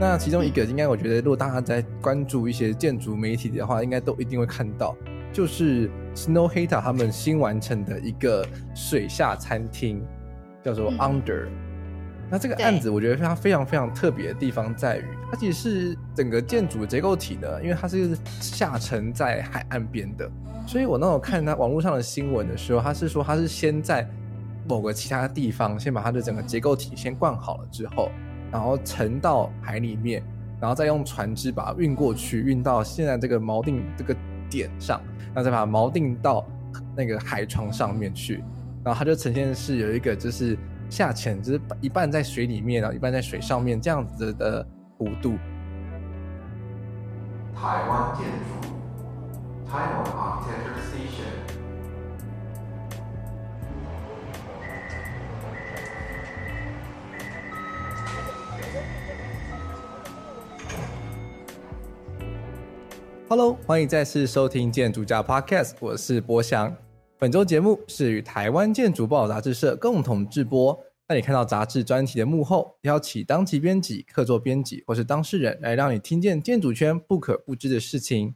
那其中一个应该，我觉得如果大家在关注一些建筑媒体的话，应该都一定会看到，就是 Snøhetta 他们新完成的一个水下餐厅，叫做 Under。嗯那这个案子，我觉得它非常非常特别的地方在于，它其实是整个建筑结构体呢，因为它是下沉在海岸边的，所以我那时候看它网络上的新闻的时候，它是说它是先在某个其他地方先把它的整个结构体先灌好了之后，然后沉到海里面，然后再用船只把它运过去，运到现在这个锚定这个点上，然后再把它锚定到那个海床上面去，然后它就呈现是有一个就是。下潜就是一半在水里面，然后一半在水上面，这样子的弧度。台湾建筑，台湾 Architecture Station。Hello，欢迎再次收听建筑家 Podcast，我是博翔。本周节目是与台湾建筑报杂志社共同制播，带你看到杂志专题的幕后，邀请当期编辑、客座编辑或是当事人来让你听见建筑圈不可不知的事情。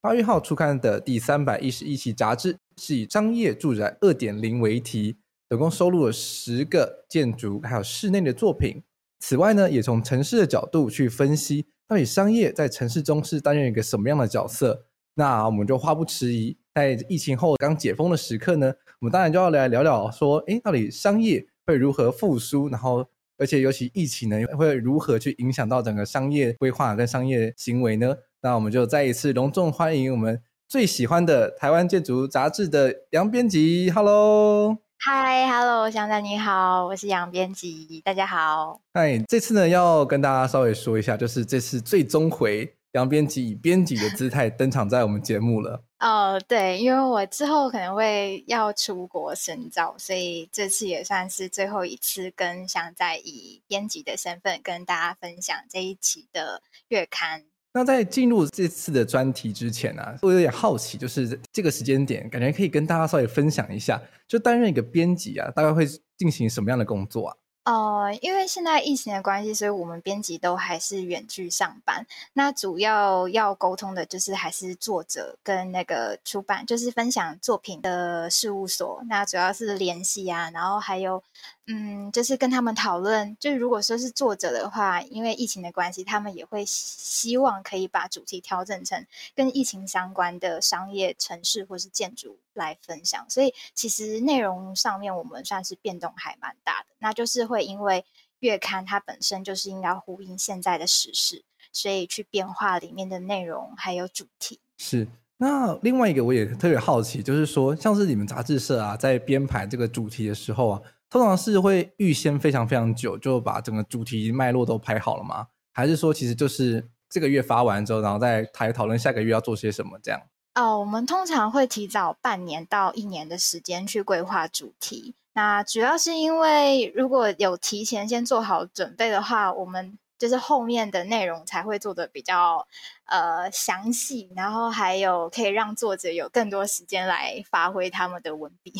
八月号出刊的第三百一十一期杂志是以“商业住宅二点零”为题，总共收录了十个建筑还有室内的作品。此外呢，也从城市的角度去分析，到底商业在城市中是担任一个什么样的角色。那我们就话不迟疑。在疫情后刚解封的时刻呢，我们当然就要来聊聊说，诶，到底商业会如何复苏？然后，而且尤其疫情呢，会如何去影响到整个商业规划跟商业行为呢？那我们就再一次隆重欢迎我们最喜欢的台湾建筑杂志的杨编辑。Hello，嗨，Hello，翔仔你好，我是杨编辑，大家好。嗨，这次呢要跟大家稍微说一下，就是这次最终回。杨编辑以编辑的姿态登场在我们节目了。哦，对，因为我之后可能会要出国深造，所以这次也算是最后一次跟翔仔以编辑的身份跟大家分享这一期的月刊。那在进入这次的专题之前呢、啊，我有点好奇，就是这个时间点，感觉可以跟大家稍微分享一下，就担任一个编辑啊，大概会进行什么样的工作啊？呃，因为现在疫情的关系，所以我们编辑都还是远距上班。那主要要沟通的就是还是作者跟那个出版，就是分享作品的事务所。那主要是联系啊，然后还有。嗯，就是跟他们讨论，就是如果说是作者的话，因为疫情的关系，他们也会希望可以把主题调整成跟疫情相关的商业、城市或是建筑来分享。所以其实内容上面我们算是变动还蛮大的。那就是会因为月刊它本身就是应该呼应现在的时事，所以去变化里面的内容还有主题。是。那另外一个我也特别好奇，就是说像是你们杂志社啊，在编排这个主题的时候啊。通常是会预先非常非常久就把整个主题脉络都排好了吗？还是说其实就是这个月发完之后，然后再台讨论下个月要做些什么这样？哦，我们通常会提早半年到一年的时间去规划主题。那主要是因为如果有提前先做好准备的话，我们就是后面的内容才会做得比较呃详细，然后还有可以让作者有更多时间来发挥他们的文笔。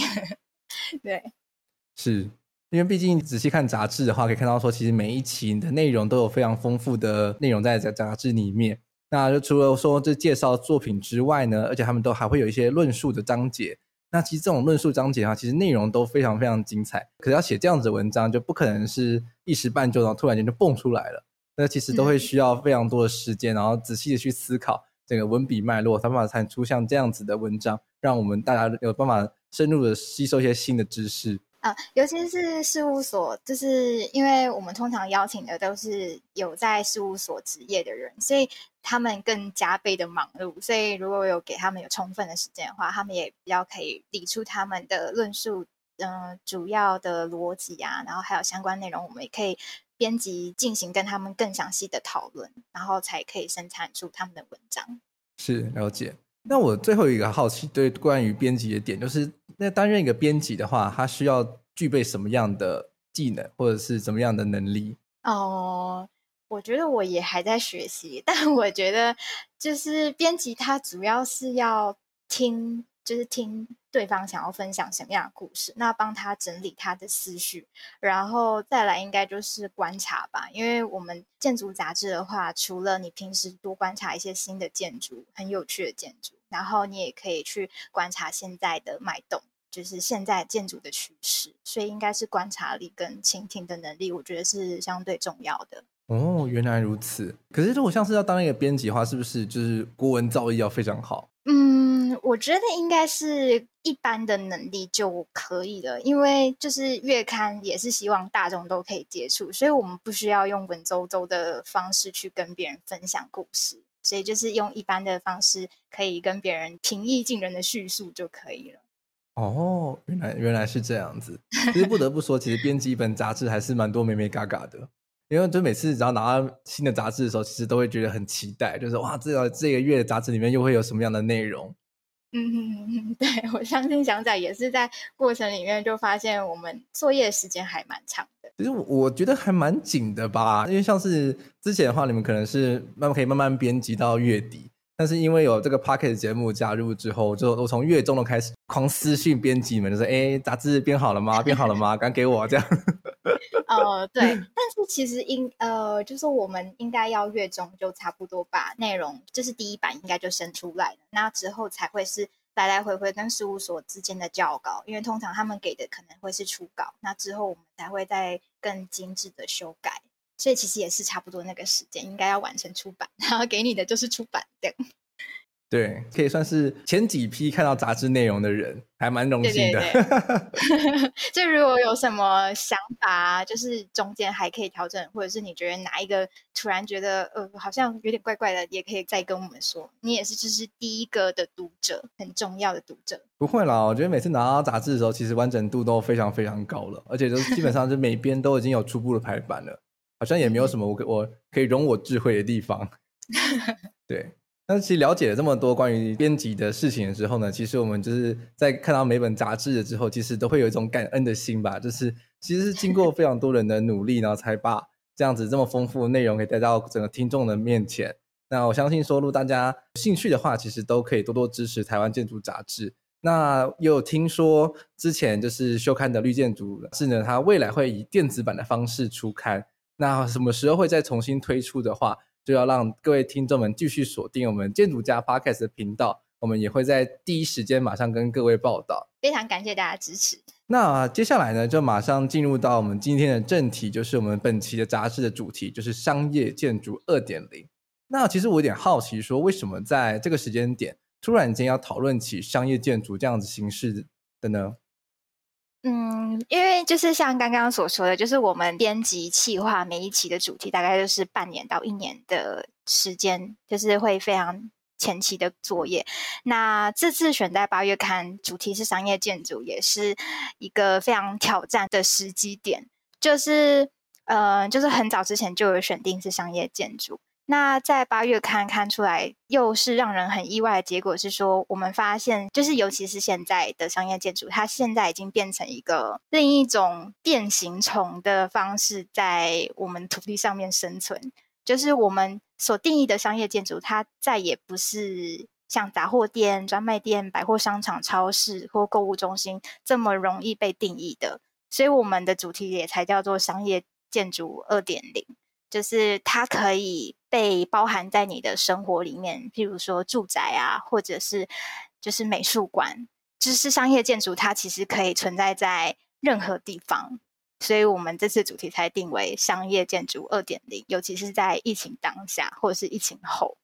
对。是因为毕竟仔细看杂志的话，可以看到说，其实每一期的内容都有非常丰富的内容在在杂志里面。那就除了说这介绍作品之外呢，而且他们都还会有一些论述的章节。那其实这种论述章节的话，其实内容都非常非常精彩。可是要写这样子的文章，就不可能是一时半就然后突然间就蹦出来了。那其实都会需要非常多的时间，然后仔细的去思考整个文笔脉络，才办法产出像这样子的文章，让我们大家有办法深入的吸收一些新的知识。啊，尤其是事务所，就是因为我们通常邀请的都是有在事务所职业的人，所以他们更加倍的忙碌。所以如果有给他们有充分的时间的话，他们也比较可以理出他们的论述，嗯、主要的逻辑啊，然后还有相关内容，我们也可以编辑进行跟他们更详细的讨论，然后才可以生产出他们的文章。是，了解。那我最后一个好奇，对关于编辑的点，就是那担任一个编辑的话，他需要具备什么样的技能，或者是怎么样的能力？哦，我觉得我也还在学习，但我觉得就是编辑他主要是要听就是听对方想要分享什么样的故事，那帮他整理他的思绪，然后再来应该就是观察吧。因为我们建筑杂志的话，除了你平时多观察一些新的建筑、很有趣的建筑，然后你也可以去观察现在的脉动，就是现在建筑的趋势。所以应该是观察力跟倾听的能力，我觉得是相对重要的。哦，原来如此。可是如果像是要当一个编辑的话，是不是就是国文造诣要非常好？嗯，我觉得应该是一般的能力就可以了，因为就是月刊也是希望大众都可以接触，所以我们不需要用文绉绉的方式去跟别人分享故事，所以就是用一般的方式可以跟别人平易近人的叙述就可以了。哦，原来原来是这样子。其实不得不说，其实编辑一本杂志还是蛮多美美嘎嘎的。因为就每次只要拿到新的杂志的时候，其实都会觉得很期待，就是哇，这个这个月的杂志里面又会有什么样的内容？嗯嗯嗯，对，我相信翔仔也是在过程里面就发现我们作业时间还蛮长的。其实我觉得还蛮紧的吧，因为像是之前的话，你们可能是慢慢可以慢慢编辑到月底，但是因为有这个 Podcast 节目加入之后，就我从月中都开始狂私讯编辑们，就说：“哎，杂志编好了吗？编好了吗？赶给我这样。”呃，对，但是其实应呃，就是我们应该要月中就差不多把内容，就是第一版应该就生出来了，那之后才会是来来回回跟事务所之间的校稿，因为通常他们给的可能会是初稿，那之后我们才会再更精致的修改，所以其实也是差不多那个时间应该要完成出版，然后给你的就是出版的。对，可以算是前几批看到杂志内容的人，还蛮荣幸的。对对对就如果有什么想法，就是中间还可以调整，或者是你觉得哪一个突然觉得呃好像有点怪怪的，也可以再跟我们说。你也是就是第一个的读者，很重要的读者。不会啦，我觉得每次拿到杂志的时候，其实完整度都非常非常高了，而且都基本上是每边都已经有初步的排版了，好像也没有什么我我可以容我智慧的地方。对。但是其实了解了这么多关于编辑的事情的时候呢，其实我们就是在看到每本杂志的之后，其实都会有一种感恩的心吧。就是其实是经过非常多人的努力，然后才把这样子这么丰富的内容给带到整个听众的面前。那我相信说，如果大家有兴趣的话，其实都可以多多支持台湾建筑杂志。那又有听说之前就是休刊的绿建筑是呢，它未来会以电子版的方式出刊。那什么时候会再重新推出的话，就要让各位听众们继续锁定我们建筑家 Podcast 的频道，我们也会在第一时间马上跟各位报道。非常感谢大家支持。那接下来呢，就马上进入到我们今天的正题，就是我们本期的杂志的主题，就是商业建筑二点零。那其实我有点好奇，说为什么在这个时间点突然间要讨论起商业建筑这样子形式的呢？嗯，因为就是像刚刚所说的，就是我们编辑企划每一期的主题，大概就是半年到一年的时间，就是会非常前期的作业。那这次选在八月刊，主题是商业建筑，也是一个非常挑战的时机点。就是呃，就是很早之前就有选定是商业建筑。那在八月刊看出来，又是让人很意外的结果是说，我们发现，就是尤其是现在的商业建筑，它现在已经变成一个另一种变形虫的方式，在我们土地上面生存。就是我们所定义的商业建筑，它再也不是像杂货店、专卖店、百货商场、超市或购物中心这么容易被定义的。所以，我们的主题也才叫做商业建筑二点零。就是它可以被包含在你的生活里面，譬如说住宅啊，或者是就是美术馆，就是商业建筑，它其实可以存在在任何地方。所以我们这次主题才定为商业建筑二点零，尤其是在疫情当下或者是疫情后。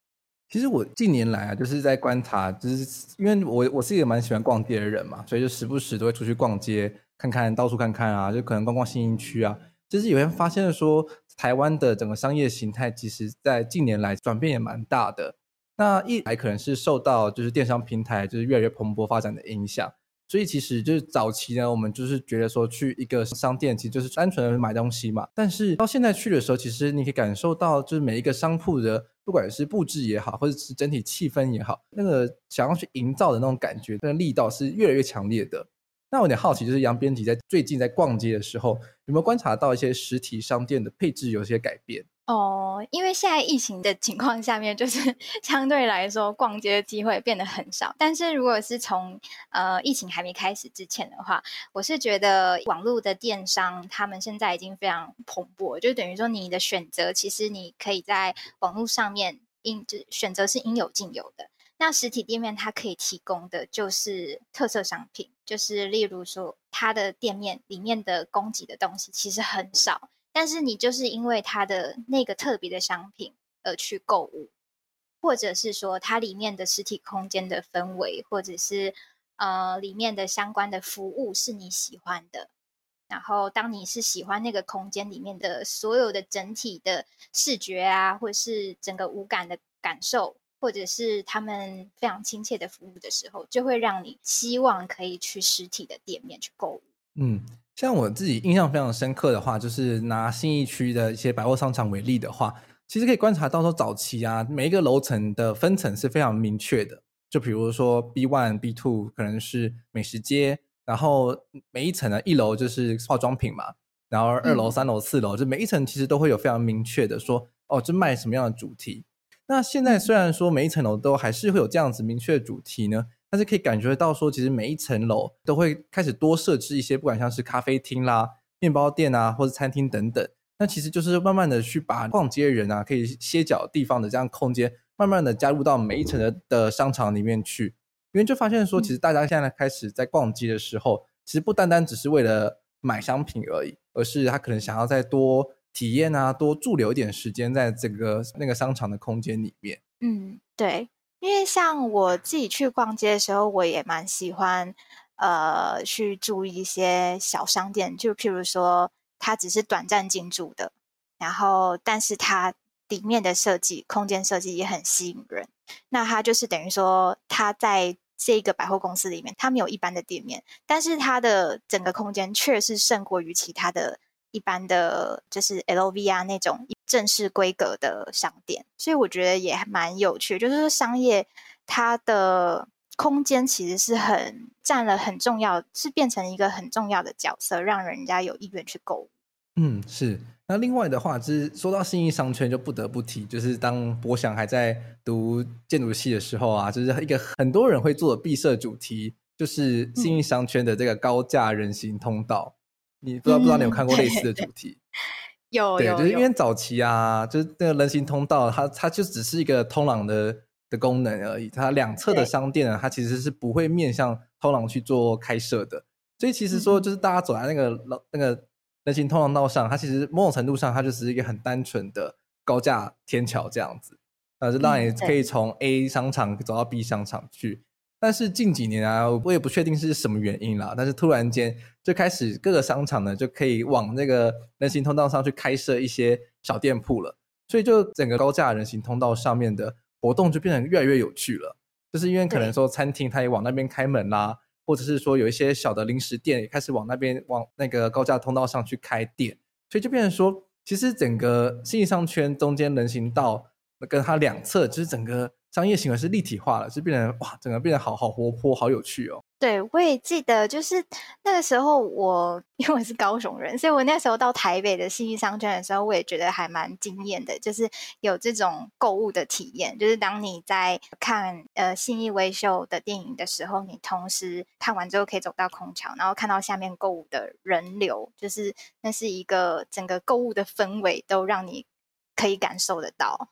其实我近年来啊，就是在观察，就是因为我我是一个蛮喜欢逛街的人嘛，所以就时不时都会出去逛街，看看到处看看啊，就可能逛逛信义区啊。就是有人发现了说，台湾的整个商业形态，其实在近年来转变也蛮大的。那一来可能是受到就是电商平台就是越来越蓬勃发展的影响，所以其实就是早期呢，我们就是觉得说去一个商店，其实就是单纯的买东西嘛。但是到现在去的时候，其实你可以感受到，就是每一个商铺的不管是布置也好，或者是整体气氛也好，那个想要去营造的那种感觉，那个力道是越来越强烈的。那我有点好奇，就是杨编辑在最近在逛街的时候，有没有观察到一些实体商店的配置有些改变？哦，因为现在疫情的情况下面，就是 相对来说逛街的机会变得很少。但是如果是从呃疫情还没开始之前的话，我是觉得网络的电商他们现在已经非常蓬勃，就等于说你的选择其实你可以在网络上面应就选择是应有尽有的。那实体店面它可以提供的就是特色商品，就是例如说它的店面里面的供给的东西其实很少。但是你就是因为它的那个特别的商品而去购物，或者是说它里面的实体空间的氛围，或者是呃里面的相关的服务是你喜欢的。然后当你是喜欢那个空间里面的所有的整体的视觉啊，或者是整个五感的感受，或者是他们非常亲切的服务的时候，就会让你希望可以去实体的店面去购物。嗯。像我自己印象非常深刻的话，就是拿新义区的一些百货商场为例的话，其实可以观察到说，早期啊，每一个楼层的分层是非常明确的。就比如说 B one、B two 可能是美食街，然后每一层呢，一楼就是化妆品嘛，然后二楼、三楼、四楼，就每一层其实都会有非常明确的说，哦，这卖什么样的主题。那现在虽然说每一层楼都还是会有这样子明确的主题呢。但是可以感觉到说，其实每一层楼都会开始多设置一些，不管像是咖啡厅啦、面包店啊，或者餐厅等等。那其实就是慢慢的去把逛街人啊，可以歇脚地方的这样空间，慢慢的加入到每一层的的商场里面去。因为就发现说，其实大家现在开始在逛街的时候，其实不单单只是为了买商品而已，而是他可能想要再多体验啊，多驻留一点时间在这个那个商场的空间里面。嗯，对。因为像我自己去逛街的时候，我也蛮喜欢，呃，去注意一些小商店，就譬如说，它只是短暂进驻的，然后，但是它里面的设计、空间设计也很吸引人。那它就是等于说，它在这个百货公司里面，它没有一般的店面，但是它的整个空间却是胜过于其他的。一般的就是 LV 啊那种正式规格的商店，所以我觉得也蛮有趣。就是说商业它的空间其实是很占了很重要，是变成一个很重要的角色，让人家有意愿去购物。嗯，是。那另外的话，就是说到信义商圈，就不得不提，就是当博翔还在读建筑系的时候啊，就是一个很多人会做的闭塞主题，就是信义商圈的这个高架人行通道。嗯你不知道不知道你有看过类似的主题？嗯、有对，就是因为早期啊，就是那个人行通道，它它就只是一个通廊的的功能而已。它两侧的商店呢，它其实是不会面向通廊去做开设的。所以其实说，就是大家走在那个老、嗯、那个人行通廊道上，它其实某种程度上，它就只是一个很单纯的高架天桥这样子，呃，就让你可以从 A 商场走到 B 商场去。但是近几年啊，我也不确定是什么原因啦。但是突然间就开始各个商场呢，就可以往那个人行通道上去开设一些小店铺了。所以就整个高架人行通道上面的活动就变得越来越有趣了。就是因为可能说餐厅它也往那边开门啦，或者是说有一些小的零食店也开始往那边往那个高架通道上去开店，所以就变成说，其实整个信义商圈中间人行道跟它两侧就是整个。商业行为是立体化了，是变成哇，整个变得好好活泼，好有趣哦。对，我也记得，就是那个时候我 因为我是高雄人，所以我那时候到台北的信义商圈的时候，我也觉得还蛮惊艳的，就是有这种购物的体验。就是当你在看呃信义威秀的电影的时候，你同时看完之后可以走到空桥，然后看到下面购物的人流，就是那是一个整个购物的氛围，都让你可以感受得到。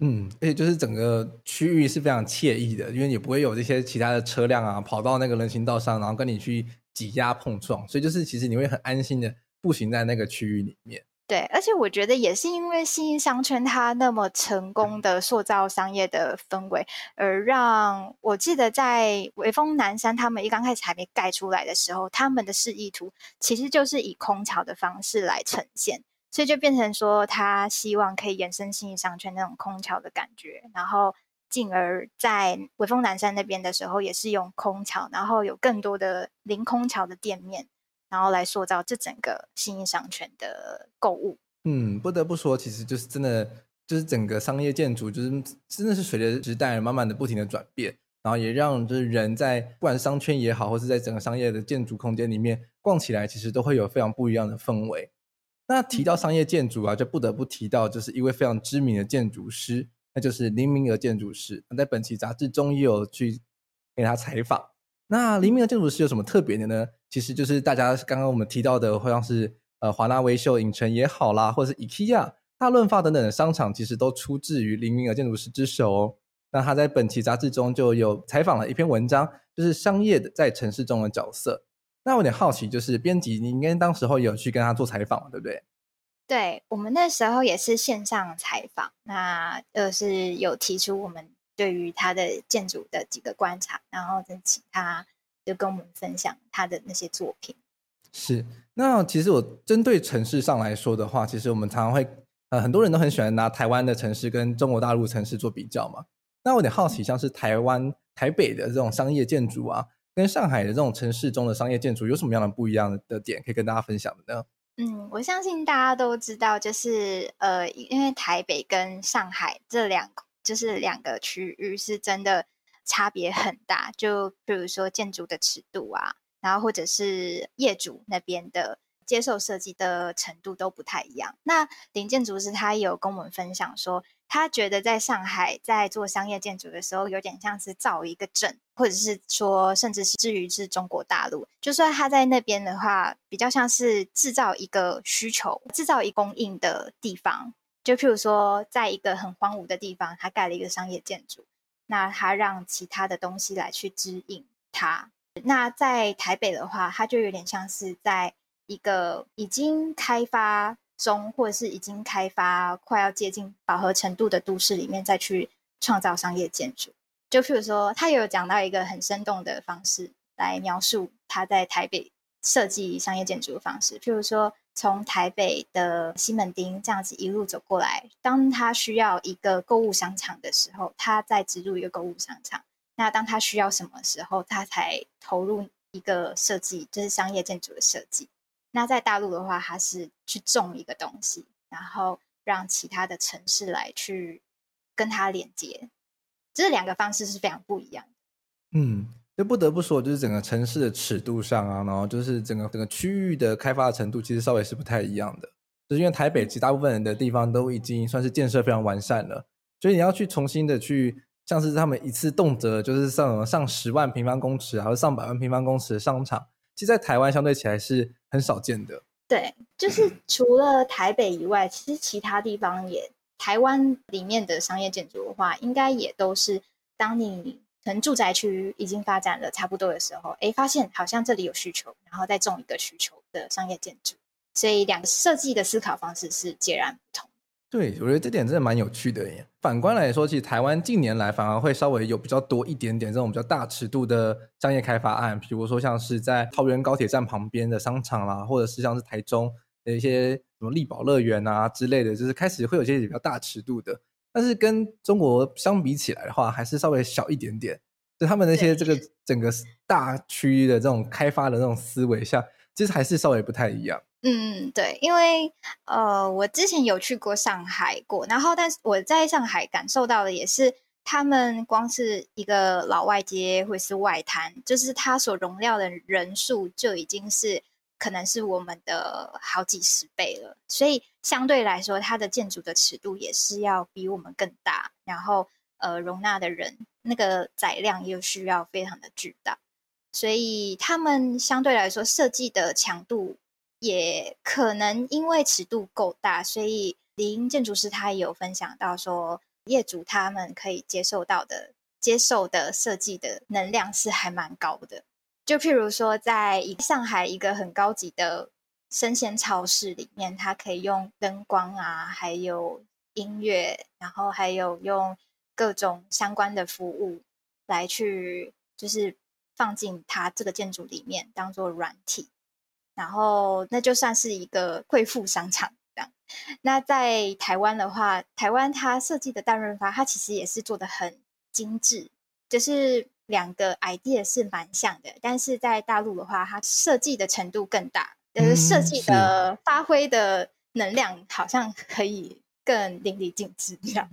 嗯，而且就是整个区域是非常惬意的，因为也不会有这些其他的车辆啊跑到那个人行道上，然后跟你去挤压碰撞，所以就是其实你会很安心的步行在那个区域里面。对，而且我觉得也是因为新兴商圈它那么成功的塑造商业的氛围，而让我记得在微风南山他们一刚开始还没盖出来的时候，他们的示意图其实就是以空桥的方式来呈现。所以就变成说，他希望可以延伸信义商圈那种空桥的感觉，然后进而在微风南山那边的时候，也是用空桥，然后有更多的临空桥的店面，然后来塑造这整个新义商圈的购物。嗯，不得不说，其实就是真的，就是整个商业建筑，就是真的是随着时代慢慢的不停的转变，然后也让就是人在不管商圈也好，或是在整个商业的建筑空间里面逛起来，其实都会有非常不一样的氛围。那提到商业建筑啊，就不得不提到就是一位非常知名的建筑师，那就是林明娥建筑师。那在本期杂志中也有去给他采访。那林明娥建筑师有什么特别的呢？其实就是大家刚刚我们提到的，好像是呃华纳威秀影城也好啦，或者是 IKEA、大润发等等的商场，其实都出自于林明娥建筑师之手哦。那他在本期杂志中就有采访了一篇文章，就是商业的在城市中的角色。那我有点好奇，就是编辑，你应该当时候有去跟他做采访，对不对？对，我们那时候也是线上采访，那就是有提出我们对于他的建筑的几个观察，然后再请他就跟我们分享他的那些作品。是，那其实我针对城市上来说的话，其实我们常常会呃很多人都很喜欢拿台湾的城市跟中国大陆城市做比较嘛。那我有点好奇，像是台湾台北的这种商业建筑啊。跟上海的这种城市中的商业建筑有什么样的不一样的点可以跟大家分享的呢？嗯，我相信大家都知道，就是呃，因为台北跟上海这两就是两个区域是真的差别很大。就比如说建筑的尺度啊，然后或者是业主那边的接受设计的程度都不太一样。那林建筑师他有跟我们分享说，他觉得在上海在做商业建筑的时候，有点像是造一个镇，或者是说，甚至是至于是中国大陆，就说他在那边的话，比较像是制造一个需求、制造一供应的地方。就譬如说，在一个很荒芜的地方，他盖了一个商业建筑，那他让其他的东西来去指引他。那在台北的话，他就有点像是在一个已经开发。中或者是已经开发快要接近饱和程度的都市里面，再去创造商业建筑。就譬如说，他有讲到一个很生动的方式来描述他在台北设计商业建筑的方式。譬如说，从台北的西门町这样子一路走过来，当他需要一个购物商场的时候，他再植入一个购物商场。那当他需要什么时候，他才投入一个设计，就是商业建筑的设计。那在大陆的话，它是去种一个东西，然后让其他的城市来去跟它连接，这两个方式是非常不一样的。嗯，就不得不说，就是整个城市的尺度上啊，然后就是整个整个区域的开发的程度，其实稍微是不太一样的。就是因为台北其大部分人的地方都已经算是建设非常完善了，所以你要去重新的去，像是他们一次动辄就是上上十万平方公尺，还是上百万平方公尺的商场。其实，在台湾相对起来是很少见的。对，就是除了台北以外，其实其他地方也，台湾里面的商业建筑的话，应该也都是，当你可能住宅区已经发展了差不多的时候，哎，发现好像这里有需求，然后再种一个需求的商业建筑，所以两个设计的思考方式是截然不同。对，我觉得这点真的蛮有趣的耶。反观来说，其实台湾近年来反而会稍微有比较多一点点这种比较大尺度的商业开发案，比如说像是在桃园高铁站旁边的商场啦，或者是像是台中的一些什么力宝乐园啊之类的，就是开始会有一些比较大尺度的。但是跟中国相比起来的话，还是稍微小一点点。就他们那些这个整个大区域的这种开发的那种思维下，其实还是稍微不太一样。嗯，对，因为呃，我之前有去过上海过，然后但是我在上海感受到的也是，他们光是一个老外街或是外滩，就是它所容纳的人数就已经是可能是我们的好几十倍了，所以相对来说，它的建筑的尺度也是要比我们更大，然后呃，容纳的人那个载量又需要非常的巨大，所以他们相对来说设计的强度。也可能因为尺度够大，所以林建筑师他也有分享到说，业主他们可以接受到的、接受的设计的能量是还蛮高的。就譬如说，在上海一个很高级的生鲜超市里面，它可以用灯光啊，还有音乐，然后还有用各种相关的服务来去，就是放进它这个建筑里面，当做软体。然后那就算是一个贵妇商场这样。那在台湾的话，台湾它设计的大润发，它其实也是做的很精致，就是两个 idea 是蛮像的。但是在大陆的话，它设计的程度更大，呃，设计的发挥的能量好像可以更淋漓尽致这样。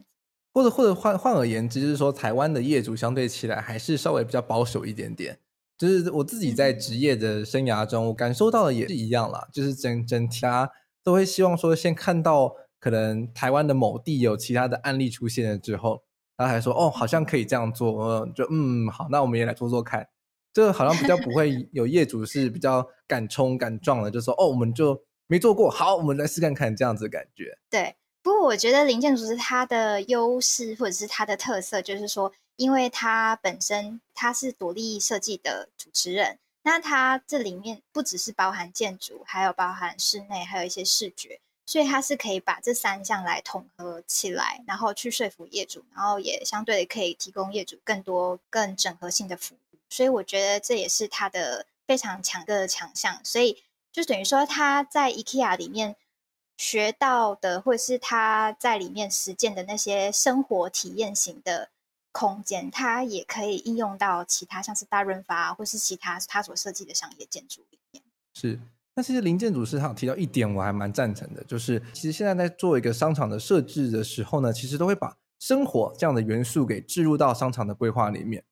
或者或者换换而言之，就是说台湾的业主相对起来还是稍微比较保守一点点。就是我自己在职业的生涯中，我感受到的也是一样啦。就是整整体啊，都会希望说先看到可能台湾的某地有其他的案例出现了之后，然后还说哦，好像可以这样做，嗯就嗯好，那我们也来做做看。这个好像比较不会 有业主是比较敢冲敢撞的，就说哦，我们就没做过，好，我们来试看看这样子的感觉。对，不过我觉得零建筑师它的优势或者是它的特色，就是说，因为它本身它是独立设计的主持人，那它这里面不只是包含建筑，还有包含室内，还有一些视觉，所以它是可以把这三项来统合起来，然后去说服业主，然后也相对可以提供业主更多更整合性的服务。所以我觉得这也是他的非常强的强项，所以就等于说他在 IKEA 里面学到的，或者是他在里面实践的那些生活体验型的空间，它也可以应用到其他像是大润发或是其他他所设计的商业建筑里面。是，那其实零建筑师他有提到一点，我还蛮赞成的，就是其实现在在做一个商场的设置的时候呢，其实都会把生活这样的元素给置入到商场的规划里面。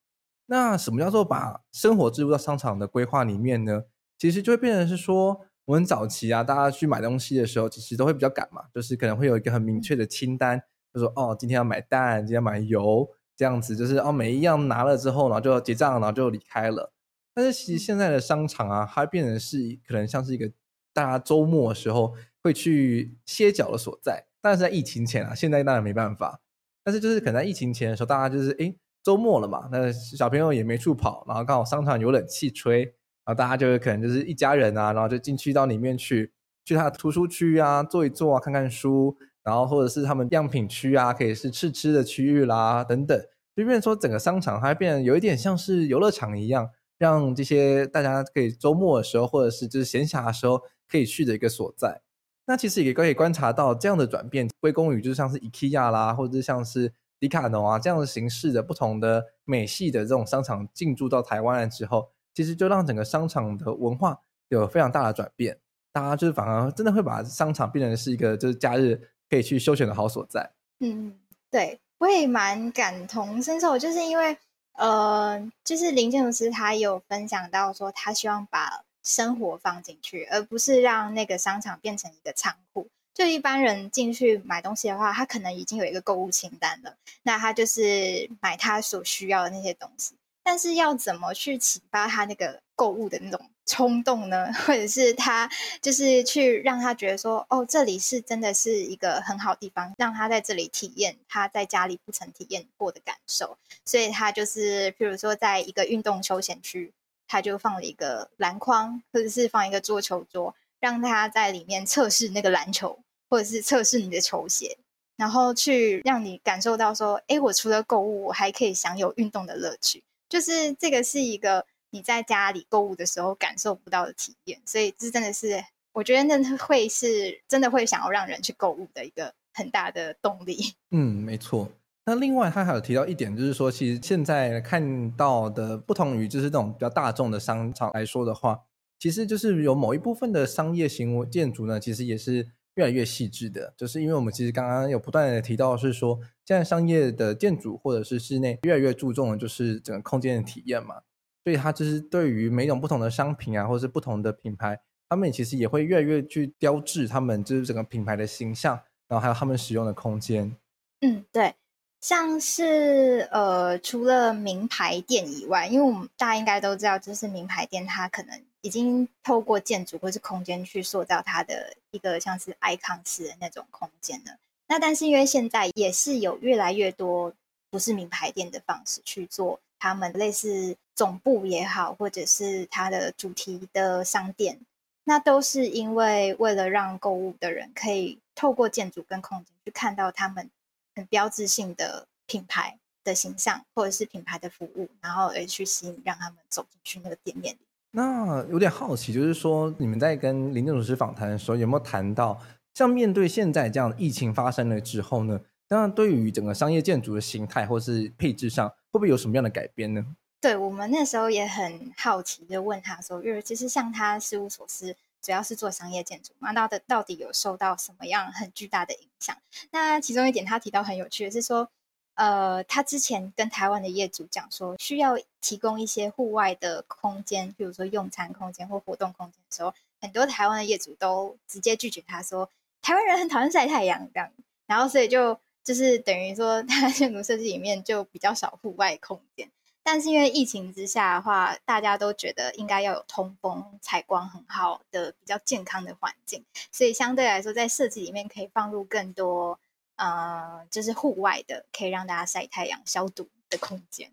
那什么叫做把生活置入到商场的规划里面呢？其实就会变成是说，我们早期啊，大家去买东西的时候，其实都会比较赶嘛，就是可能会有一个很明确的清单，就说哦，今天要买蛋，今天要买油，这样子，就是哦，每一样拿了之后呢，就结账，然后就离开了。但是其实现在的商场啊，它变成是可能像是一个大家周末的时候会去歇脚的所在。但是在疫情前啊，现在当然没办法，但是就是可能在疫情前的时候，大家就是诶周末了嘛，那小朋友也没处跑，然后刚好商场有冷气吹，然后大家就可能就是一家人啊，然后就进去到里面去，去他的图书区啊坐一坐啊，看看书，然后或者是他们样品区啊，可以是试吃的区域啦等等，就变成说整个商场它变得有一点像是游乐场一样，让这些大家可以周末的时候或者是就是闲暇的时候可以去的一个所在。那其实也可以观察到这样的转变，归功于就是像是 IKEA 啦，或者是像是。迪卡侬啊，这样的形式的不同的美系的这种商场进驻到台湾了之后，其实就让整个商场的文化有非常大的转变。大家就是反而真的会把商场变成是一个就是假日可以去休闲的好所在。嗯，对，我也蛮感同身受，就是因为呃，就是林建筑师他有分享到说，他希望把生活放进去，而不是让那个商场变成一个仓库。就一般人进去买东西的话，他可能已经有一个购物清单了，那他就是买他所需要的那些东西。但是要怎么去启发他那个购物的那种冲动呢？或者是他就是去让他觉得说，哦，这里是真的是一个很好地方，让他在这里体验他在家里不曾体验过的感受。所以他就是，譬如说，在一个运动休闲区，他就放了一个篮筐，或者是放一个桌球桌，让他在里面测试那个篮球。或者是测试你的球鞋，然后去让你感受到说，哎，我除了购物，我还可以享有运动的乐趣。就是这个是一个你在家里购物的时候感受不到的体验，所以这真的是我觉得那会是真的会想要让人去购物的一个很大的动力。嗯，没错。那另外他还有提到一点，就是说，其实现在看到的不同于就是这种比较大众的商场来说的话，其实就是有某一部分的商业行为建筑呢，其实也是。越来越细致的，就是因为我们其实刚刚有不断的提到，是说现在商业的建筑或者是室内越来越注重的就是整个空间的体验嘛，所以它就是对于每种不同的商品啊，或是不同的品牌，他们其实也会越来越去雕制他们就是整个品牌的形象，然后还有他们使用的空间。嗯，对。像是呃，除了名牌店以外，因为我们大家应该都知道，就是名牌店它可能已经透过建筑或是空间去塑造它的一个像是 icon 式的那种空间了。那但是因为现在也是有越来越多不是名牌店的方式去做他们类似总部也好，或者是它的主题的商店，那都是因为为了让购物的人可以透过建筑跟空间去看到他们。很标志性的品牌的形象，或者是品牌的服务，然后而去吸引让他们走进去那个店面。那有点好奇，就是说你们在跟林建筑师访谈的时候，有没有谈到，像面对现在这样的疫情发生了之后呢？当然，对于整个商业建筑的形态或是配置上，会不会有什么样的改变呢？对，我们那时候也很好奇，就问他说，因为其实像他事务所是。主要是做商业建筑嘛，那的到底有受到什么样很巨大的影响？那其中一点他提到很有趣的是说，呃，他之前跟台湾的业主讲说，需要提供一些户外的空间，比如说用餐空间或活动空间的时候，很多台湾的业主都直接拒绝他说，台湾人很讨厌晒太阳这样，然后所以就就是等于说，他建筑设计里面就比较少户外空间。但是因为疫情之下的话，大家都觉得应该要有通风、采光很好的、比较健康的环境，所以相对来说，在设计里面可以放入更多，呃，就是户外的，可以让大家晒太阳、消毒的空间。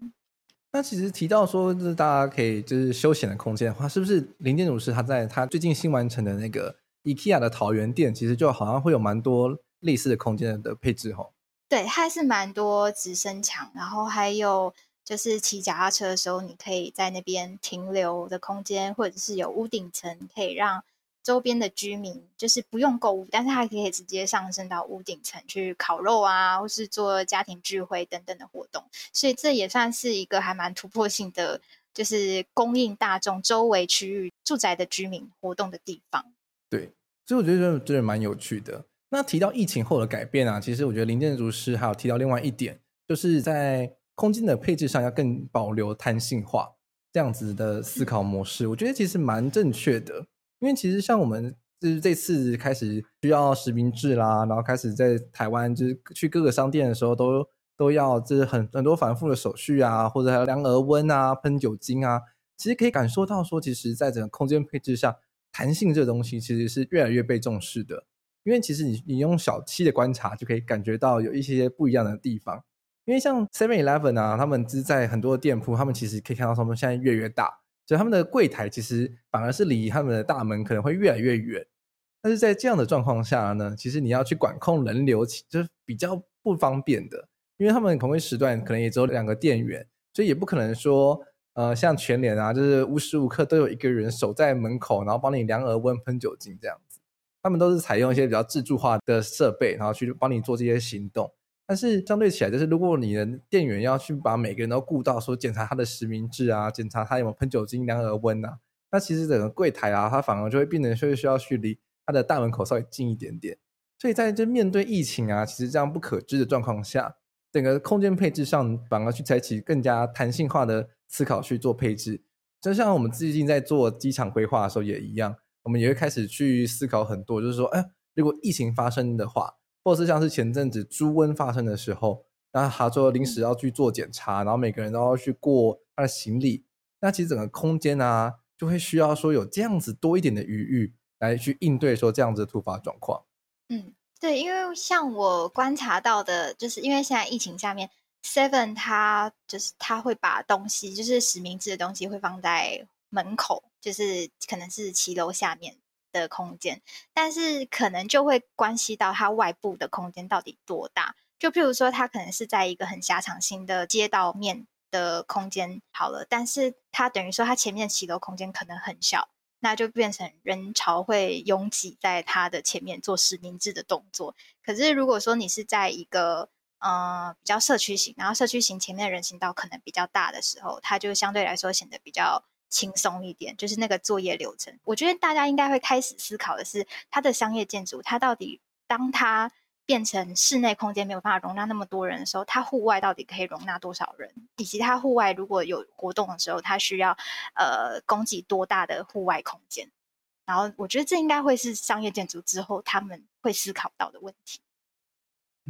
那其实提到说，就是大家可以就是休闲的空间的话，是不是林建筑师他在他最近新完成的那个 IKEA 的桃园店，其实就好像会有蛮多类似的空间的配置吼？对，它是蛮多直升墙，然后还有。就是骑脚踏车的时候，你可以在那边停留的空间，或者是有屋顶层，可以让周边的居民就是不用购物，但是他可以直接上升到屋顶层去烤肉啊，或是做家庭聚会等等的活动。所以这也算是一个还蛮突破性的，就是供应大众周围区域住宅的居民活动的地方。对，所以我觉得真的蛮有趣的。那提到疫情后的改变啊，其实我觉得林建筑师还有提到另外一点，就是在。空间的配置上要更保留弹性化，这样子的思考模式，我觉得其实蛮正确的。因为其实像我们就是这次开始需要实名制啦，然后开始在台湾就是去各个商店的时候都都要就是很很多繁复的手续啊，或者还有量额温啊、喷酒精啊，其实可以感受到说，其实在整个空间配置上，弹性这个东西其实是越来越被重视的。因为其实你你用小七的观察就可以感觉到有一些不一样的地方。因为像 Seven Eleven 啊，他们是在很多的店铺，他们其实可以看到他们现在越来越大，所以他们的柜台其实反而是离他们的大门可能会越来越远。但是在这样的状况下呢，其实你要去管控人流，就是比较不方便的，因为他们同一时段可能也只有两个店员，所以也不可能说，呃，像全联啊，就是无时无刻都有一个人守在门口，然后帮你量额温、喷酒精这样子。他们都是采用一些比较自助化的设备，然后去帮你做这些行动。但是相对起来，就是如果你的店员要去把每个人都顾到，说检查他的实名制啊，检查他有没有喷酒精、量额温啊，那其实整个柜台啊，它反而就会变成需需要去离他的大门口稍微近一点点。所以在这面对疫情啊，其实这样不可知的状况下，整个空间配置上反而去采取更加弹性化的思考去做配置。就像我们最近在做机场规划的时候也一样，我们也会开始去思考很多，就是说，哎，如果疫情发生的话。或是像是前阵子猪瘟发生的时候，那他说临时要去做检查，然后每个人都要去过他的行李，那其实整个空间啊，就会需要说有这样子多一点的余裕来去应对说这样子的突发状况。嗯，对，因为像我观察到的，就是因为现在疫情下面，Seven 他就是他会把东西，就是实名制的东西会放在门口，就是可能是骑楼下面。的空间，但是可能就会关系到它外部的空间到底多大。就譬如说，它可能是在一个很狭长型的街道面的空间好了，但是它等于说它前面骑楼空间可能很小，那就变成人潮会拥挤在它的前面做实名制的动作。可是如果说你是在一个呃比较社区型，然后社区型前面人行道可能比较大的时候，它就相对来说显得比较。轻松一点，就是那个作业流程。我觉得大家应该会开始思考的是，它的商业建筑，它到底当它变成室内空间没有办法容纳那么多人的时候，它户外到底可以容纳多少人？以及它户外如果有活动的时候，它需要呃供给多大的户外空间？然后，我觉得这应该会是商业建筑之后他们会思考到的问题。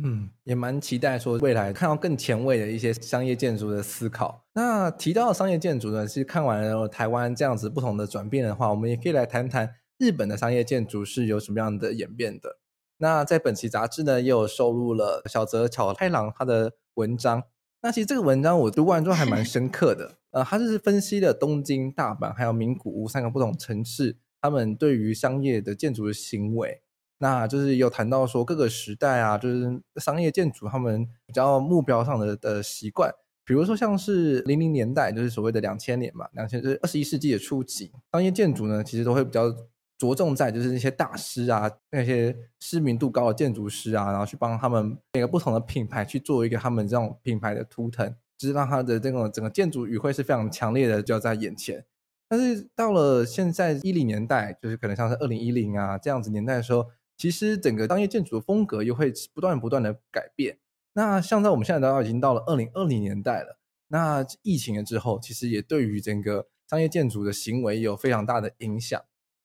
嗯，也蛮期待说未来看到更前卫的一些商业建筑的思考。那提到商业建筑呢，其实看完了台湾这样子不同的转变的话，我们也可以来谈谈日本的商业建筑是有什么样的演变的。那在本期杂志呢，也有收录了小泽巧太郎他的文章。那其实这个文章我读完之后还蛮深刻的。呃，他就是分析了东京、大阪还有名古屋三个不同城市，他们对于商业的建筑的行为。那就是有谈到说各个时代啊，就是商业建筑他们比较目标上的的习惯，比如说像是零零年代，就是所谓的两千年嘛，两千就是二十一世纪的初期，商业建筑呢其实都会比较着重在就是那些大师啊，那些知名度高的建筑师啊，然后去帮他们每个不同的品牌去做一个他们这种品牌的图腾，就是让他的这种整个建筑语汇是非常强烈的，就要在眼前。但是到了现在一零年代，就是可能像是二零一零啊这样子年代的时候。其实整个商业建筑的风格又会不断不断的改变。那像在我们现在都已经到了二零二零年代了，那疫情了之后，其实也对于整个商业建筑的行为有非常大的影响。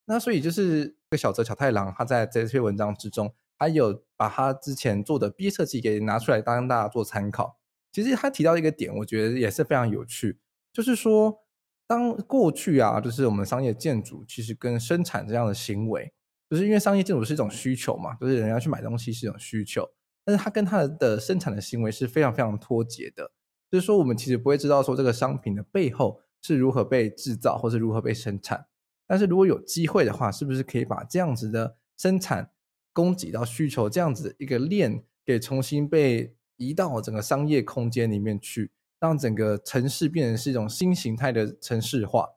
那所以就是这小泽小太郎，他在这篇文章之中，他有把他之前做的毕业设计给拿出来，当大家做参考。其实他提到一个点，我觉得也是非常有趣，就是说，当过去啊，就是我们商业建筑其实跟生产这样的行为，就是因为商业建筑是一种需求嘛，就是人要去买东西是一种需求，但是它跟它的生产的行为是非常非常脱节的。就是说，我们其实不会知道说这个商品的背后是如何被制造，或是如何被生产。但是如果有机会的话，是不是可以把这样子的生产、供给到需求这样子一个链给重新被移到整个商业空间里面去，让整个城市变成是一种新形态的城市化？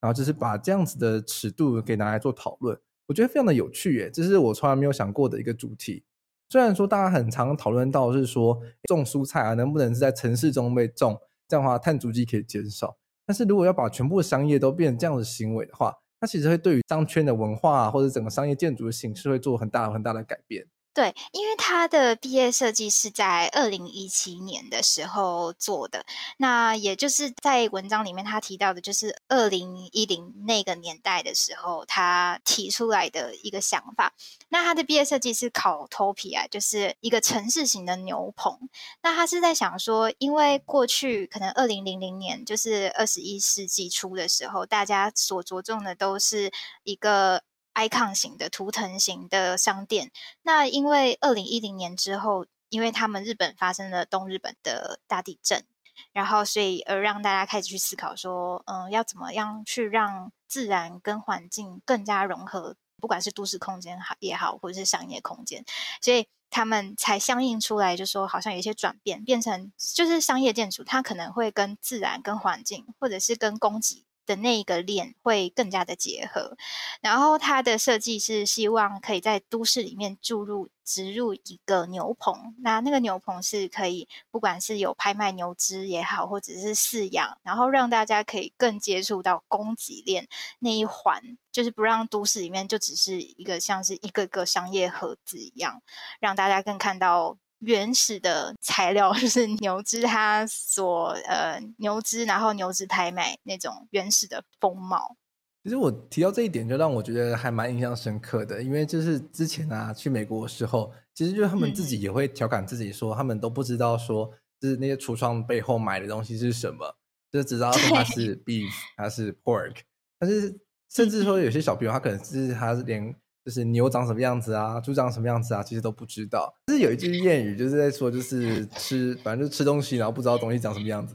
然后就是把这样子的尺度给拿来做讨论，我觉得非常的有趣耶，这是我从来没有想过的一个主题。虽然说大家很常讨论到是说种蔬菜啊，能不能是在城市中被种，这样的话碳足迹可以减少。但是如果要把全部的商业都变成这样的行为的话，那其实会对于商圈的文化或者整个商业建筑的形式会做很大很大的改变。对，因为他的毕业设计是在二零一七年的时候做的，那也就是在文章里面他提到的，就是二零一零那个年代的时候，他提出来的一个想法。那他的毕业设计是考 Topia，就是一个城市型的牛棚。那他是在想说，因为过去可能二零零零年，就是二十一世纪初的时候，大家所着重的都是一个。Icon 型的图腾型的商店，那因为二零一零年之后，因为他们日本发生了东日本的大地震，然后所以而让大家开始去思考说，嗯，要怎么样去让自然跟环境更加融合，不管是都市空间好也好，或者是商业空间，所以他们才相应出来，就说好像有一些转变，变成就是商业建筑，它可能会跟自然、跟环境，或者是跟供给。的那一个链会更加的结合，然后它的设计是希望可以在都市里面注入植入一个牛棚，那那个牛棚是可以不管是有拍卖牛只也好，或者是饲养，然后让大家可以更接触到供给链那一环，就是不让都市里面就只是一个像是一个个商业盒子一样，让大家更看到。原始的材料 就是牛脂，它所呃牛脂，然后牛脂拍卖那种原始的风貌。其实我提到这一点，就让我觉得还蛮印象深刻的，因为就是之前啊去美国的时候，其实就是他们自己也会调侃自己说，他们都不知道说就是那些橱窗背后买的东西是什么，就是只知道说它是 beef，它是 pork，但是甚至说有些小朋友他可能是他是连。就是牛长什么样子啊，猪长什么样子啊，其实都不知道。就是有一句谚语，就是在说，就是吃，反正就吃东西，然后不知道东西长什么样子。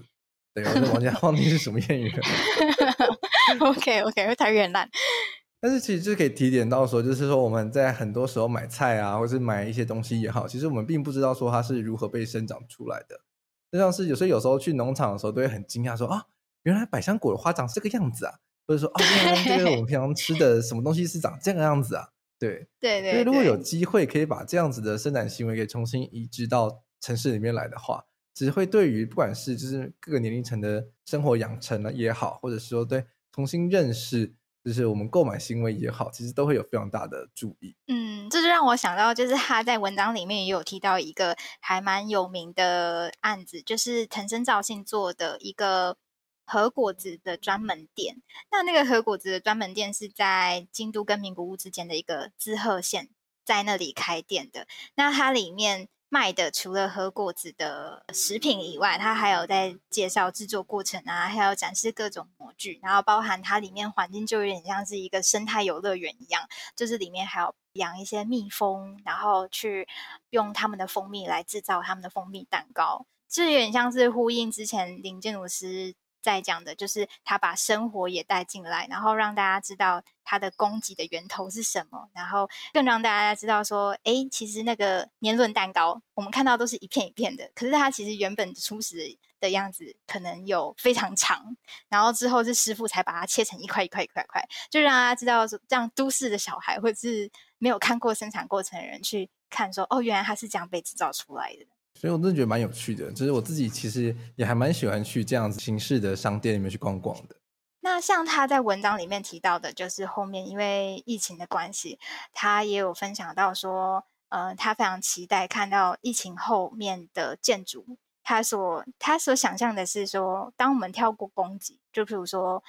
对，我就忘记忘记是什么谚语了。OK OK，会太远了。但是其实就可以提点到说，就是说我们在很多时候买菜啊，或是买一些东西也好，其实我们并不知道说它是如何被生长出来的。就像是有时候有时候去农场的时候，都会很惊讶说啊，原来百香果的花长这个样子啊，或者说啊，原来这个我们平常吃的什么东西是长这个样子啊。对对对，所以如果有机会可以把这样子的生产行为给重新移植到城市里面来的话，其实会对于不管是就是各个年龄层的生活养成呢也好，或者是说对重新认识就是我们购买行为也好，其实都会有非常大的注意。嗯，这就让我想到，就是他在文章里面也有提到一个还蛮有名的案子，就是藤森照信做的一个。和果子的专门店，那那个和果子的专门店是在京都跟名古屋之间的一个滋贺县，在那里开店的。那它里面卖的除了和果子的食品以外，它还有在介绍制作过程啊，还有展示各种模具，然后包含它里面环境就有点像是一个生态游乐园一样，就是里面还有养一些蜜蜂，然后去用他们的蜂蜜来制造他们的蜂蜜蛋糕，就有点像是呼应之前林建筑师。在讲的就是他把生活也带进来，然后让大家知道它的供给的源头是什么，然后更让大家知道说，哎，其实那个年轮蛋糕我们看到都是一片一片的，可是它其实原本初始的样子可能有非常长，然后之后是师傅才把它切成一块一块一块块，就让大家知道说，这样都市的小孩或者是没有看过生产过程的人去看说，哦，原来它是这样被制造出来的。所以我真的觉得蛮有趣的，就是我自己其实也还蛮喜欢去这样子形式的商店里面去逛逛的。那像他在文章里面提到的，就是后面因为疫情的关系，他也有分享到说，呃，他非常期待看到疫情后面的建筑。他所他所想象的是说，当我们跳过供给，就比如说，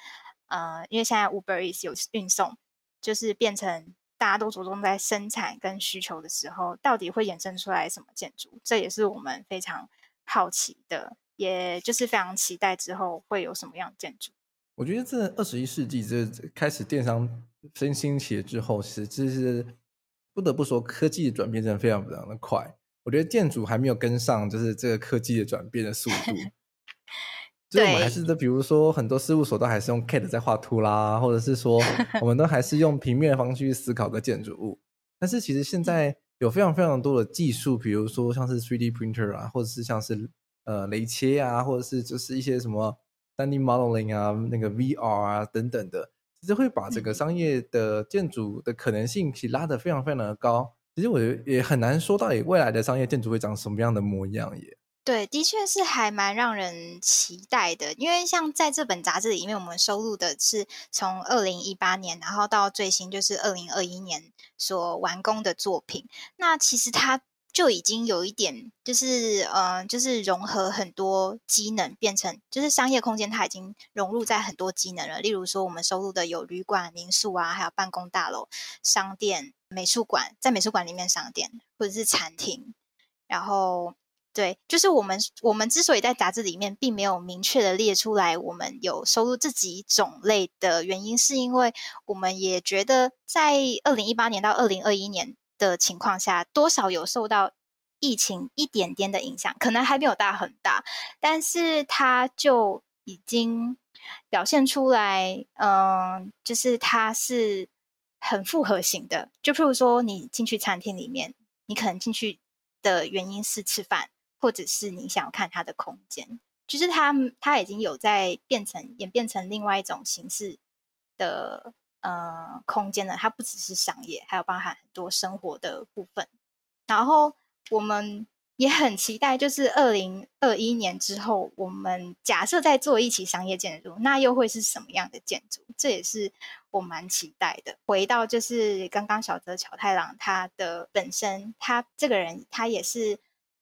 呃，因为现在 Uber Is 有运送。就是变成大家都着重在生产跟需求的时候，到底会衍生出来什么建筑？这也是我们非常好奇的，也就是非常期待之后会有什么样的建筑。我觉得这二十一世纪这开始电商新兴起了之后，其实就是不得不说科技的转变真的非常非常的快。我觉得建筑还没有跟上，就是这个科技的转变的速度。对，我们还是的，比如说很多事务所都还是用 CAD 在画图啦，或者是说 我们都还是用平面的方式去思考个建筑物。但是其实现在有非常非常多的技术，比如说像是 3D printer 啊，或者是像是呃雷切啊，或者是就是一些什么 3D modeling 啊，那个 VR 啊等等的，其实会把这个商业的建筑的可能性其实拉得非常非常的高。其实我觉得也很难说到底未来的商业建筑会长什么样的模样耶。对，的确是还蛮让人期待的，因为像在这本杂志里面，我们收录的是从二零一八年，然后到最新就是二零二一年所完工的作品。那其实它就已经有一点，就是呃，就是融合很多机能，变成就是商业空间，它已经融入在很多机能了。例如说，我们收录的有旅馆、民宿啊，还有办公大楼、商店、美术馆，在美术馆里面商店或者是餐厅，然后。对，就是我们我们之所以在杂志里面并没有明确的列出来，我们有收录这几种类的原因，是因为我们也觉得在二零一八年到二零二一年的情况下，多少有受到疫情一点点的影响，可能还没有大很大，但是它就已经表现出来，嗯、就是它是很复合型的。就譬如说，你进去餐厅里面，你可能进去的原因是吃饭。或者是你想要看它的空间，就是它它已经有在变成演变成另外一种形式的呃空间了。它不只是商业，还有包含很多生活的部分。然后我们也很期待，就是二零二一年之后，我们假设在做一期商业建筑，那又会是什么样的建筑？这也是我蛮期待的。回到就是刚刚小泽乔太郎他的本身，他这个人他也是。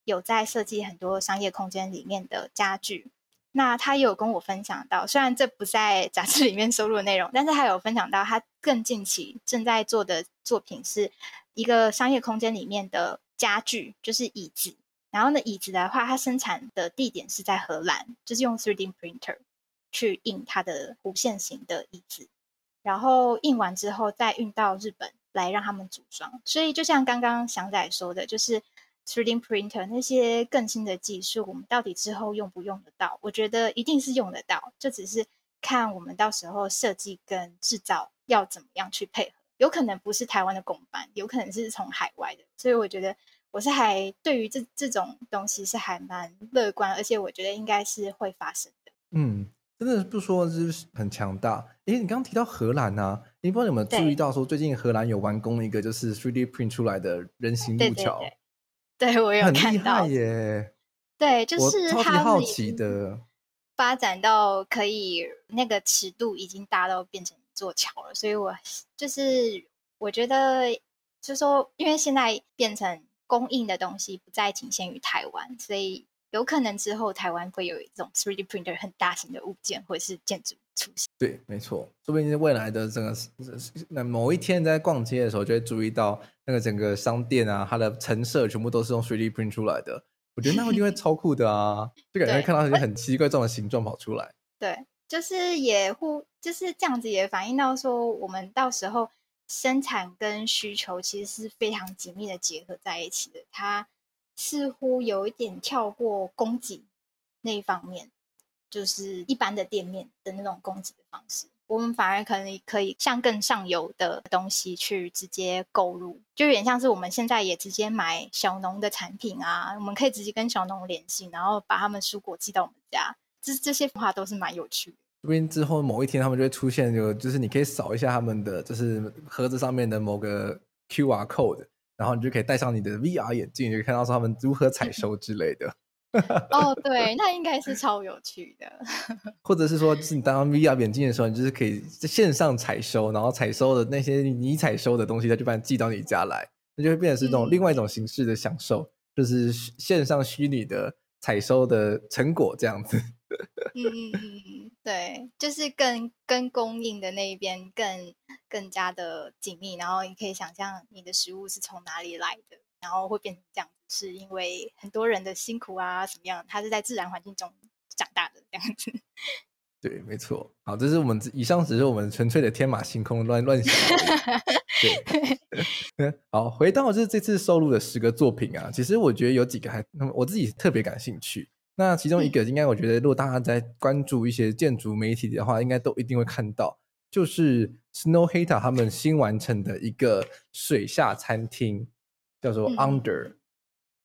有在设计很多商业空间里面的家具，那他也有跟我分享到，虽然这不在杂志里面收录的内容，但是他有分享到他更近期正在做的作品是一个商业空间里面的家具，就是椅子。然后呢，椅子的话，它生产的地点是在荷兰，就是用 3D printer 去印它的弧线型的椅子，然后印完之后再运到日本来让他们组装。所以就像刚刚翔仔说的，就是 3D printer 那些更新的技术，我们到底之后用不用得到？我觉得一定是用得到，就只是看我们到时候设计跟制造要怎么样去配合。有可能不是台湾的公班，有可能是从海外的。所以我觉得我是还对于这这种东西是还蛮乐观，而且我觉得应该是会发生的。嗯，真的不说就是很强大。诶，你刚刚提到荷兰啊，你不知道有没有注意到说最近荷兰有完工一个就是 3D print 出来的人行路桥。对对对对，我有看到耶。对，就是他好奇的发展到可以那个尺度已经大到变成一座桥了，所以我就是我觉得，就是说，因为现在变成供应的东西不再仅限于台湾，所以有可能之后台湾会有一种 3D printer 很大型的物件或者是建筑出现。对，没错，说不定未来的这个那某一天在逛街的时候，就会注意到那个整个商店啊，它的陈设全部都是用 3D print 出来的。我觉得那一定会超酷的啊，就感觉看到一些很奇怪这种形状跑出来。对，就是也互就是这样子，也反映到说，我们到时候生产跟需求其实是非常紧密的结合在一起的。它似乎有一点跳过供给那一方面。就是一般的店面的那种供给的方式，我们反而可能可以向更上游的东西去直接购入，就有点像是我们现在也直接买小农的产品啊，我们可以直接跟小农联系，然后把他们蔬果寄到我们家，这这些话都是蛮有趣的。说不定之后某一天他们就会出现，就就是你可以扫一下他们的就是盒子上面的某个 QR code，然后你就可以戴上你的 VR 眼镜，就可以看到说他们如何采收之类的。哦，对，那应该是超有趣的。或者是说，就是你戴上 VR 眼镜的时候，你就是可以在线上采收，然后采收的那些你采收的东西，它就把你寄到你家来，那就会变成是这种另外一种形式的享受，嗯、就是线上虚拟的采收的成果这样子。嗯 嗯嗯，对，就是跟跟供应的那一边更更加的紧密，然后你可以想象你的食物是从哪里来的，然后会变成这样子，是因为很多人的辛苦啊，什么样，它是在自然环境中长大的这样子。对，没错。好，这是我们以上只是我们纯粹的天马行空乱乱想。对 好，回到就是这次收录的十个作品啊，其实我觉得有几个还，我自己特别感兴趣。那其中一个应该，我觉得如果大家在关注一些建筑媒体的话，应该都一定会看到，就是 Snøhetta 他们新完成的一个水下餐厅，叫做 Under。嗯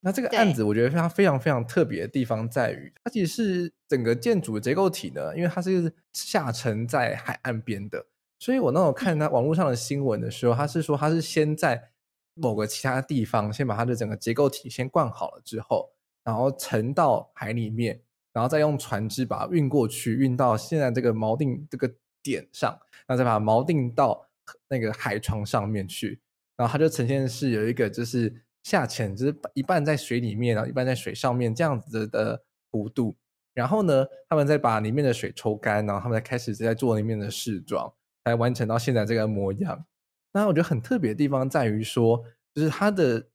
那这个案子我觉得它非常非常特别的地方在于，它其实是整个建筑结构体呢，因为它是下沉在海岸边的，所以我那时候看它网络上的新闻的时候，它是说它是先在某个其他地方先把它的整个结构体先灌好了之后，然后沉到海里面，然后再用船只把它运过去，运到现在这个锚定这个点上，然后再把锚定到那个海床上面去，然后它就呈现是有一个就是。下潜就是一半在水里面，然后一半在水上面这样子的弧度。然后呢，他们再把里面的水抽干，然后他们再开始在做里面的试装，来完成到现在这个模样。那我觉得很特别的地方在于说，就是它的，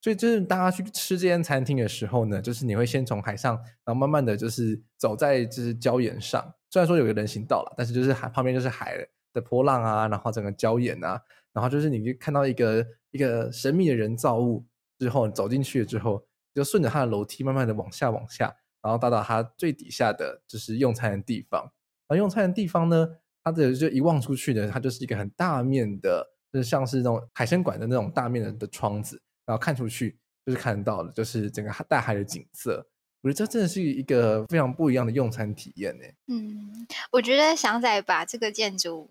所以就是大家去吃这间餐厅的时候呢，就是你会先从海上，然后慢慢的就是走在就是礁岩上。虽然说有个人行道了，但是就是海旁边就是海的波浪啊，然后整个礁岩啊，然后就是你就看到一个一个神秘的人造物。之后走进去了之后，就顺着它的楼梯慢慢的往下往下，然后到达它最底下的就是用餐的地方。而用餐的地方呢，它的就一望出去呢，它就是一个很大面的，就是像是那种海参馆的那种大面的的窗子，然后看出去就是看到了，就是整个大海的景色。我觉得这真的是一个非常不一样的用餐体验呢。嗯，我觉得翔仔把这个建筑。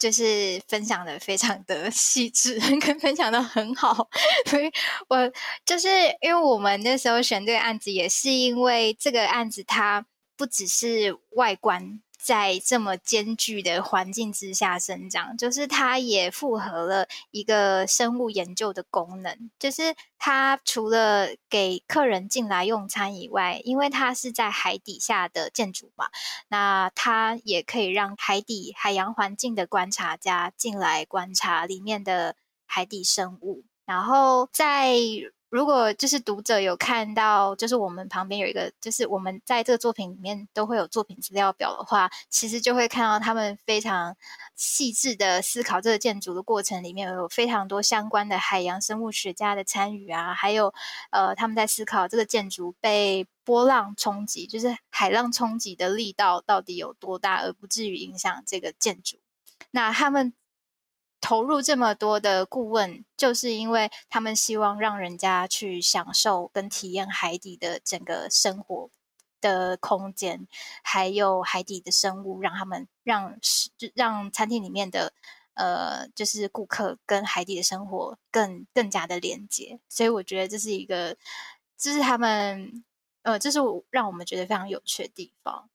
就是分享的非常的 细致，跟分享的很好，所以我就是因为我们那时候选这个案子，也是因为这个案子它不只是外观。在这么艰巨的环境之下生长，就是它也符合了一个生物研究的功能。就是它除了给客人进来用餐以外，因为它是在海底下的建筑嘛，那它也可以让海底海洋环境的观察家进来观察里面的海底生物，然后在。如果就是读者有看到，就是我们旁边有一个，就是我们在这个作品里面都会有作品资料表的话，其实就会看到他们非常细致的思考这个建筑的过程里面有非常多相关的海洋生物学家的参与啊，还有呃他们在思考这个建筑被波浪冲击，就是海浪冲击的力道到底有多大，而不至于影响这个建筑。那他们。投入这么多的顾问，就是因为他们希望让人家去享受跟体验海底的整个生活的空间，还有海底的生物，让他们让让餐厅里面的呃，就是顾客跟海底的生活更更加的连接。所以我觉得这是一个，这是他们呃，这是我让我们觉得非常有趣的地方。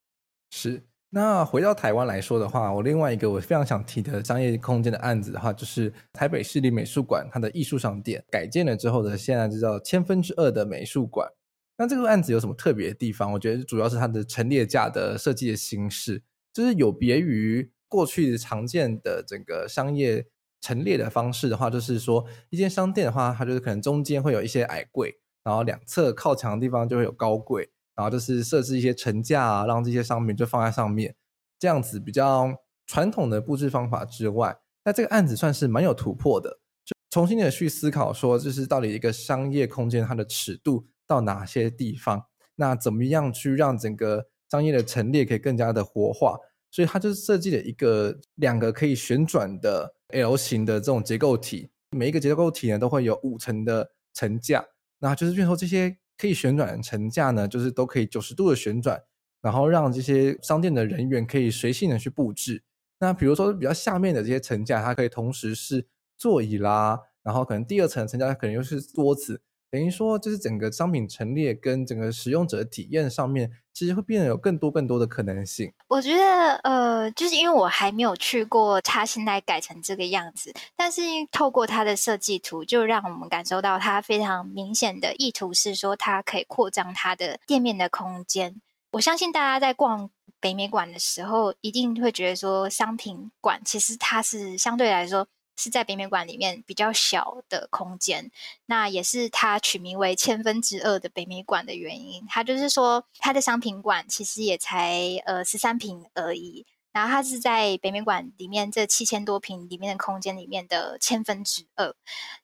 是。那回到台湾来说的话，我另外一个我非常想提的商业空间的案子的话，就是台北市立美术馆它的艺术商店改建了之后的，现在就叫千分之二的美术馆。那这个案子有什么特别的地方？我觉得主要是它的陈列架的设计的形式，就是有别于过去常见的整个商业陈列的方式的话，就是说一间商店的话，它就是可能中间会有一些矮柜，然后两侧靠墙的地方就会有高柜。然后就是设置一些层架啊，让这些商品就放在上面，这样子比较传统的布置方法之外，那这个案子算是蛮有突破的，就重新的去思考说，就是到底一个商业空间它的尺度到哪些地方，那怎么样去让整个商业的陈列可以更加的活化，所以它就是设计了一个两个可以旋转的 L 型的这种结构体，每一个结构体呢都会有五层的层架，那就是变说这些。可以旋转的层架呢，就是都可以九十度的旋转，然后让这些商店的人员可以随性的去布置。那比如说比较下面的这些层架，它可以同时是座椅啦，然后可能第二层层架它可能又是桌子。等于说，就是整个商品陈列跟整个使用者体验上面，其实会变得有更多更多的可能性。我觉得，呃，就是因为我还没有去过，它现在改成这个样子，但是透过它的设计图，就让我们感受到它非常明显的意图是说，它可以扩张它的店面的空间。我相信大家在逛北美馆的时候，一定会觉得说，商品馆其实它是相对来说是在北美馆里面比较小的空间。那也是它取名为千分之二的北美馆的原因。它就是说，它的商品馆其实也才呃十三坪而已。然后它是在北美馆里面这七千多坪里面的空间里面的千分之二，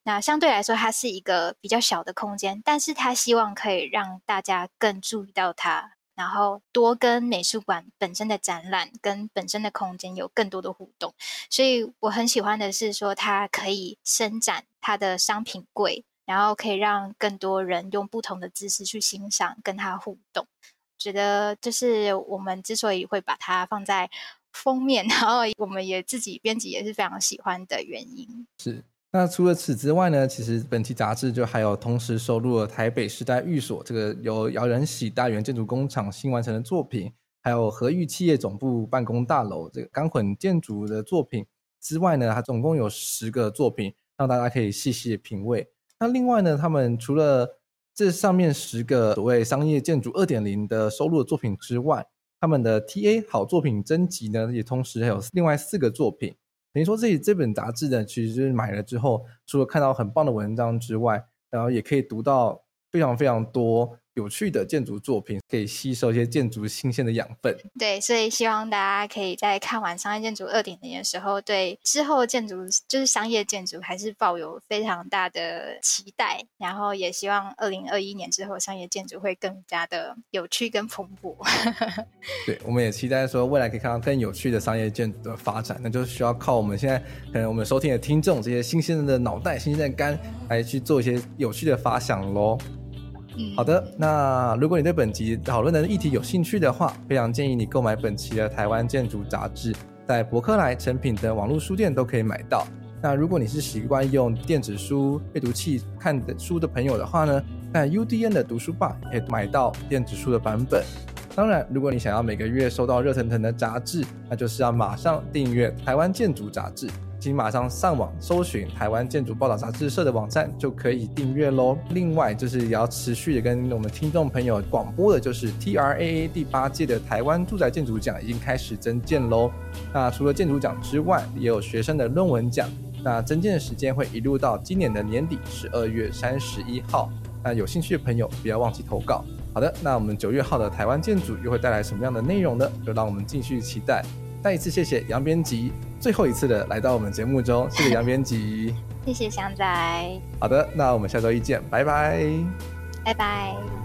那相对来说它是一个比较小的空间，但是它希望可以让大家更注意到它，然后多跟美术馆本身的展览跟本身的空间有更多的互动，所以我很喜欢的是说它可以伸展它的商品柜，然后可以让更多人用不同的姿势去欣赏跟它互动，觉得就是我们之所以会把它放在。封面，然后我们也自己编辑也是非常喜欢的原因。是，那除了此之外呢，其实本期杂志就还有同时收录了台北时代寓所这个由姚仁喜大元建筑工厂新完成的作品，还有和裕企业总部办公大楼这个钢混建筑的作品之外呢，它总共有十个作品，让大家可以细细品味。那另外呢，他们除了这上面十个所谓商业建筑二点零的收录的作品之外，他们的 TA 好作品征集呢，也同时还有另外四个作品。等于说，这这本杂志呢，其实就是买了之后，除了看到很棒的文章之外，然后也可以读到非常非常多。有趣的建筑作品可以吸收一些建筑新鲜的养分。对，所以希望大家可以在看完商业建筑二点零的时候，对之后建筑就是商业建筑还是抱有非常大的期待。然后也希望二零二一年之后商业建筑会更加的有趣跟蓬勃。对，我们也期待说未来可以看到更有趣的商业建筑的发展。那就需要靠我们现在可能我们收听的听众这些新鲜的脑袋、新鲜的肝来去做一些有趣的发想喽。好的，那如果你对本集讨论的议题有兴趣的话，非常建议你购买本期的《台湾建筑杂志》，在博客来、诚品等网络书店都可以买到。那如果你是习惯用电子书阅读器看的书的朋友的话呢，在 UDN 的读书吧也可以买到电子书的版本。当然，如果你想要每个月收到热腾腾的杂志，那就是要马上订阅《台湾建筑杂志》。请马上上网搜寻台湾建筑报道杂志社的网站就可以订阅喽。另外，就是也要持续的跟我们听众朋友广播的，就是 TRAA 第八届的台湾住宅建筑奖已经开始征件喽。那除了建筑奖之外，也有学生的论文奖。那征件的时间会一路到今年的年底十二月三十一号。那有兴趣的朋友不要忘记投稿。好的，那我们九月号的台湾建筑又会带来什么样的内容呢？就让我们继续期待。再一次谢谢杨编辑，最后一次的来到我们节目中，谢谢杨编辑，谢谢翔仔。好的，那我们下周一见，拜拜，拜拜。